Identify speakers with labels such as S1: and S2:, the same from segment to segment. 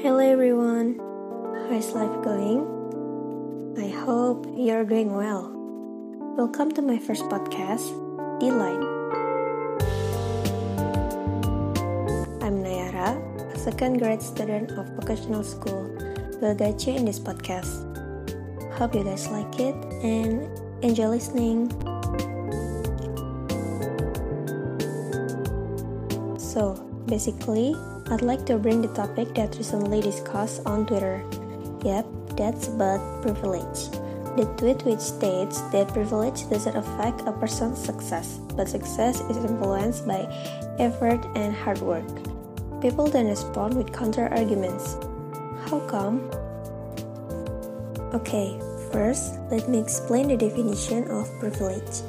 S1: Hello everyone, how's life going? I hope you're doing well. Welcome to my first podcast, Delight. I'm Nayyara, a second grade student of vocational school. Will guide you in this podcast. Hope you guys like it and enjoy listening. So, basically, I'd like to bring the topic that recently discussed on Twitter. Yep, that's about privilege. The tweet which states that privilege doesn't affect a person's success, but success is influenced by effort and hard work. People then respond with counter arguments. How come? Okay, first, let me explain the definition of privilege.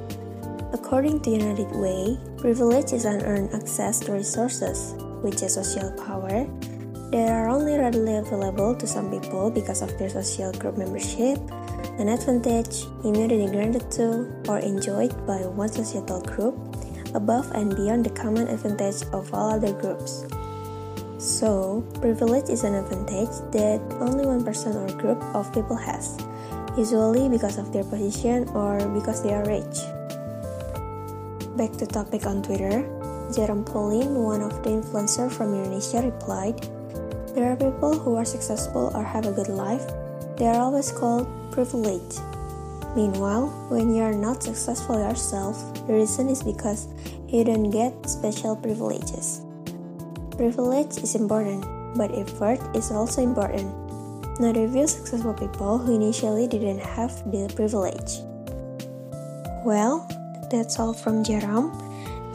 S1: According to United Way, privilege is unearned access to resources, which is social power, that are only readily available to some people because of their social group membership, an advantage, immunity granted to, or enjoyed by one societal group, above and beyond the common advantage of all other groups. So, privilege is an advantage that only one person or group of people has, usually because of their position or because they are rich. Back to topic on Twitter, Jerome Polin, one of the influencers from Indonesia, replied, There are people who are successful or have a good life. They are always called privileged. Meanwhile, when you are not successful yourself, the reason is because you don't get special privileges. Privilege is important, but effort is also important. Not a few successful people who initially didn't have the privilege. Well, that's all from Jerome.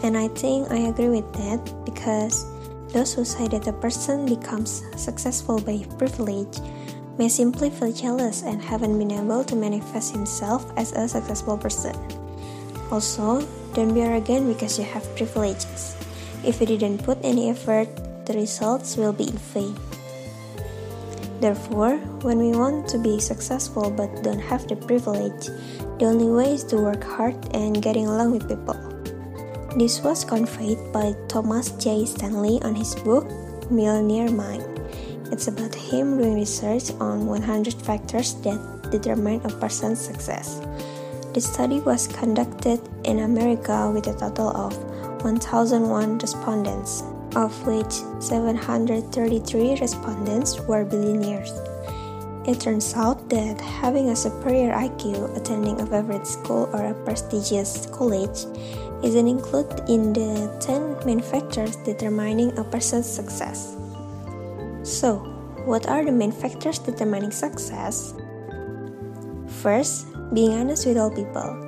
S1: And I think I agree with that because those who say that a person becomes successful by privilege may simply feel jealous and haven't been able to manifest himself as a successful person. Also, don't be arrogant because you have privileges. If you didn't put any effort, the results will be in vain. Therefore, when we want to be successful but don't have the privilege, the only way is to work hard and getting along with people. This was conveyed by Thomas J. Stanley on his book Millionaire Mind. It's about him doing research on 100 factors that determine a person's success. The study was conducted in America with a total of 1001 respondents, of which 733 respondents were billionaires. It turns out that having a superior IQ, attending a favorite school or a prestigious college, isn't included in the 10 main factors determining a person's success. So, what are the main factors determining success? First, being honest with all people.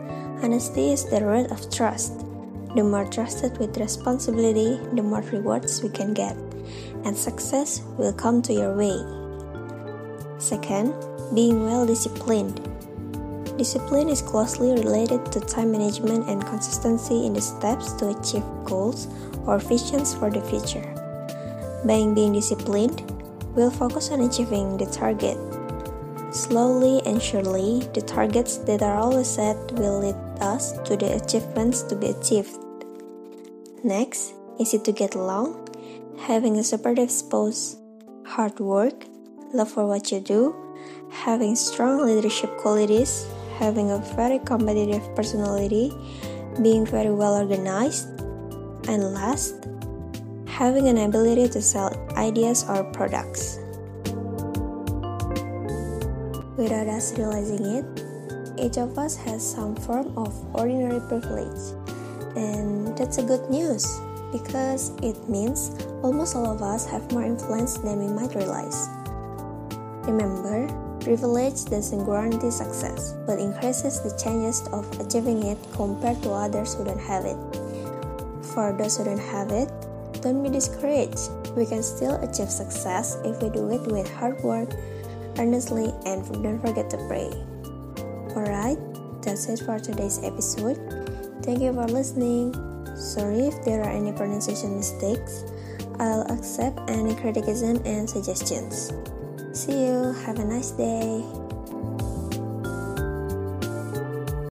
S1: Honesty is the root of trust. The more trusted with responsibility, the more rewards we can get, and success will come to your way. Second, being well disciplined. Discipline is closely related to time management and consistency in the steps to achieve goals or visions for the future. By being disciplined, we'll focus on achieving the target. Slowly and surely, the targets that are always set will lead us to the achievements to be achieved. Next, easy to get along, having a supportive spouse, hard work, love for what you do, having strong leadership qualities, having a very competitive personality, being very well organized, and last, having an ability to sell ideas or products. Without us realizing it, each of us has some form of ordinary privilege, and that's a good news because it means almost all of us have more influence than we might realize. Remember, Privilege doesn't guarantee success, but increases the chances of achieving it compared to others who don't have it. For those who don't have it, don't be discouraged. We can still achieve success if we do it with hard work, earnestly, and don't forget to pray. Alright, that's it for today's episode. Thank you for listening. Sorry if there are any pronunciation mistakes. I'll accept any criticism and suggestions. See you. Have a nice day.